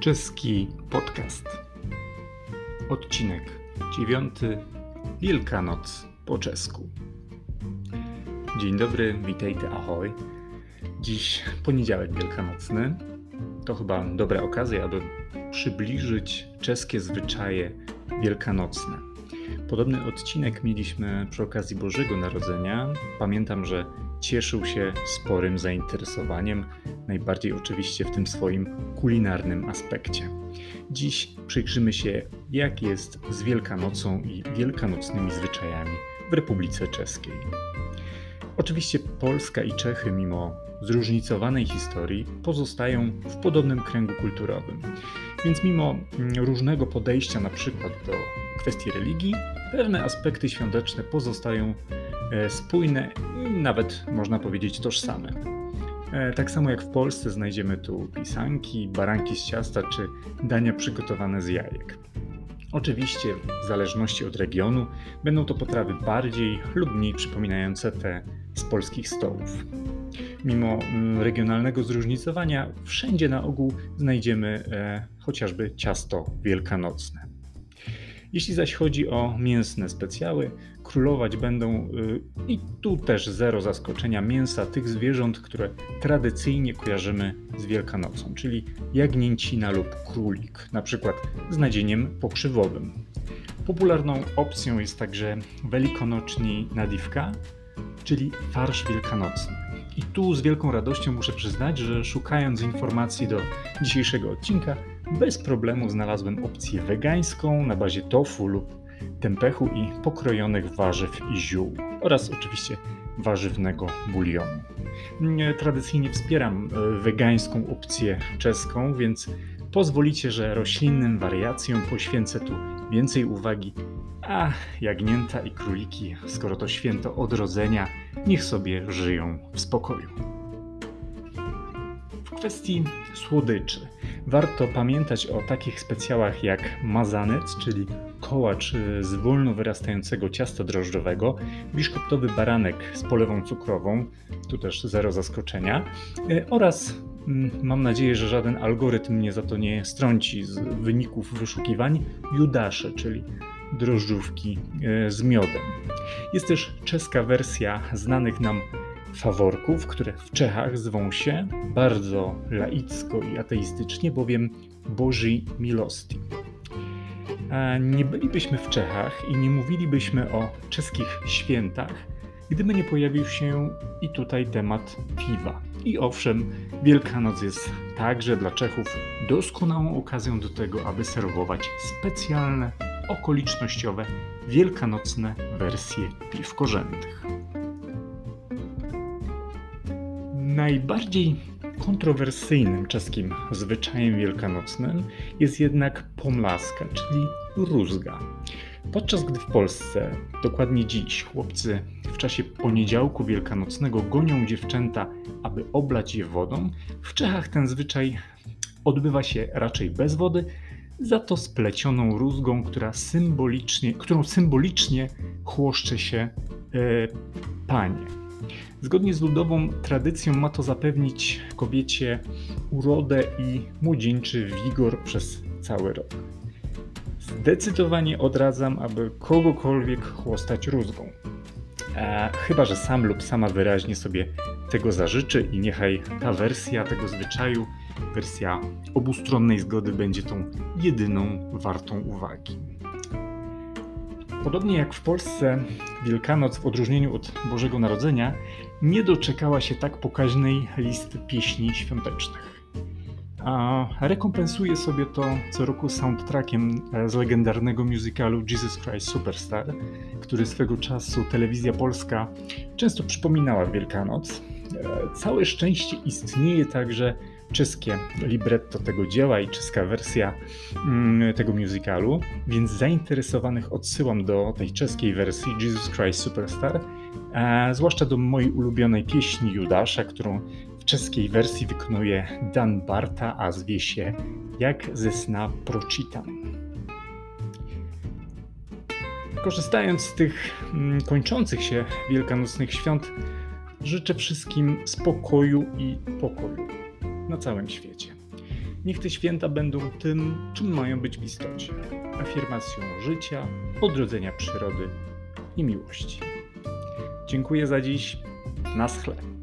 Czeski podcast. Odcinek dziewiąty. Wielkanoc po czesku. Dzień dobry, witajcie, ahoj. Dziś poniedziałek wielkanocny. To chyba dobra okazja, aby przybliżyć czeskie zwyczaje wielkanocne. Podobny odcinek mieliśmy przy okazji Bożego Narodzenia. Pamiętam, że cieszył się sporym zainteresowaniem, najbardziej oczywiście w tym swoim kulinarnym aspekcie. Dziś przyjrzymy się, jak jest z Wielkanocą i wielkanocnymi zwyczajami w Republice Czeskiej. Oczywiście Polska i Czechy, mimo zróżnicowanej historii, pozostają w podobnym kręgu kulturowym. Więc mimo różnego podejścia, na przykład do kwestii religii, pewne aspekty świąteczne pozostają e, spójne i nawet można powiedzieć tożsame. E, tak samo jak w Polsce znajdziemy tu pisanki, baranki z ciasta czy dania przygotowane z jajek. Oczywiście, w zależności od regionu, będą to potrawy bardziej lub mniej przypominające te z polskich stołów. Mimo mm, regionalnego zróżnicowania, wszędzie na ogół znajdziemy e, chociażby ciasto wielkanocne. Jeśli zaś chodzi o mięsne specjały, królować będą y, i tu też zero zaskoczenia mięsa tych zwierząt, które tradycyjnie kojarzymy z Wielkanocą, czyli jagnięcina lub królik, na przykład z nadzieniem pokrzywowym. Popularną opcją jest także welikonoczni nadiwka, czyli farsz wielkanocny. I tu z wielką radością muszę przyznać, że szukając informacji do dzisiejszego odcinka, bez problemu znalazłem opcję wegańską na bazie tofu lub tempechu i pokrojonych warzyw i ziół oraz oczywiście warzywnego bulionu. Tradycyjnie wspieram e, wegańską opcję czeską, więc pozwolicie, że roślinnym wariacjom poświęcę tu więcej uwagi, a jagnięta i króliki, skoro to święto odrodzenia, niech sobie żyją w spokoju. W kwestii słodyczy warto pamiętać o takich specjałach jak mazanec, czyli kołacz z wolno wyrastającego ciasta drożdżowego, biszkoptowy baranek z polewą cukrową, tu też zero zaskoczenia, e, oraz mm, mam nadzieję, że żaden algorytm mnie za to nie strąci z wyników wyszukiwań, judasze, czyli drożdżówki e, z miodem. Jest też czeska wersja znanych nam faworków, które w Czechach zwą się bardzo laicko i ateistycznie, bowiem Boży Milosti. Nie bylibyśmy w Czechach i nie mówilibyśmy o czeskich świętach, gdyby nie pojawił się i tutaj temat piwa. I owszem, Wielkanoc jest także dla Czechów doskonałą okazją do tego, aby serwować specjalne, okolicznościowe, wielkanocne wersje piw korzętych. Najbardziej kontrowersyjnym czeskim zwyczajem wielkanocnym jest jednak pomlaska, czyli rózga. Podczas gdy w Polsce, dokładnie dziś, chłopcy w czasie poniedziałku wielkanocnego gonią dziewczęta, aby oblać je wodą, w Czechach ten zwyczaj odbywa się raczej bez wody, za to splecioną rózgą, która symbolicznie, którą symbolicznie chłoszcze się e, panie. Zgodnie z ludową tradycją ma to zapewnić kobiecie urodę i młodzieńczy wigor przez cały rok. Zdecydowanie odradzam, aby kogokolwiek chłostać rózgą. A chyba, że sam lub sama wyraźnie sobie tego zażyczy i niechaj ta wersja tego zwyczaju, wersja obustronnej zgody będzie tą jedyną wartą uwagi. Podobnie jak w Polsce, Wielkanoc w odróżnieniu od Bożego Narodzenia nie doczekała się tak pokaźnej listy pieśni świątecznych. A rekompensuje sobie to co roku soundtrackiem z legendarnego musicalu Jesus Christ Superstar, który swego czasu telewizja polska często przypominała Wielkanoc. E, całe szczęście istnieje także czeskie libretto tego dzieła i czeska wersja mm, tego musicalu, więc zainteresowanych odsyłam do tej czeskiej wersji Jesus Christ Superstar, a zwłaszcza do mojej ulubionej pieśni Judasza, którą w czeskiej wersji wykonuje Dan Barta, a zwie się Jak ze sna. Korzystając z tych mm, kończących się wielkanocnych świąt, życzę wszystkim spokoju i pokoju na całym świecie. Niech te święta będą tym, czym mają być w istocie afirmacją życia, odrodzenia przyrody i miłości. Dziękuję za dziś. Na schleb.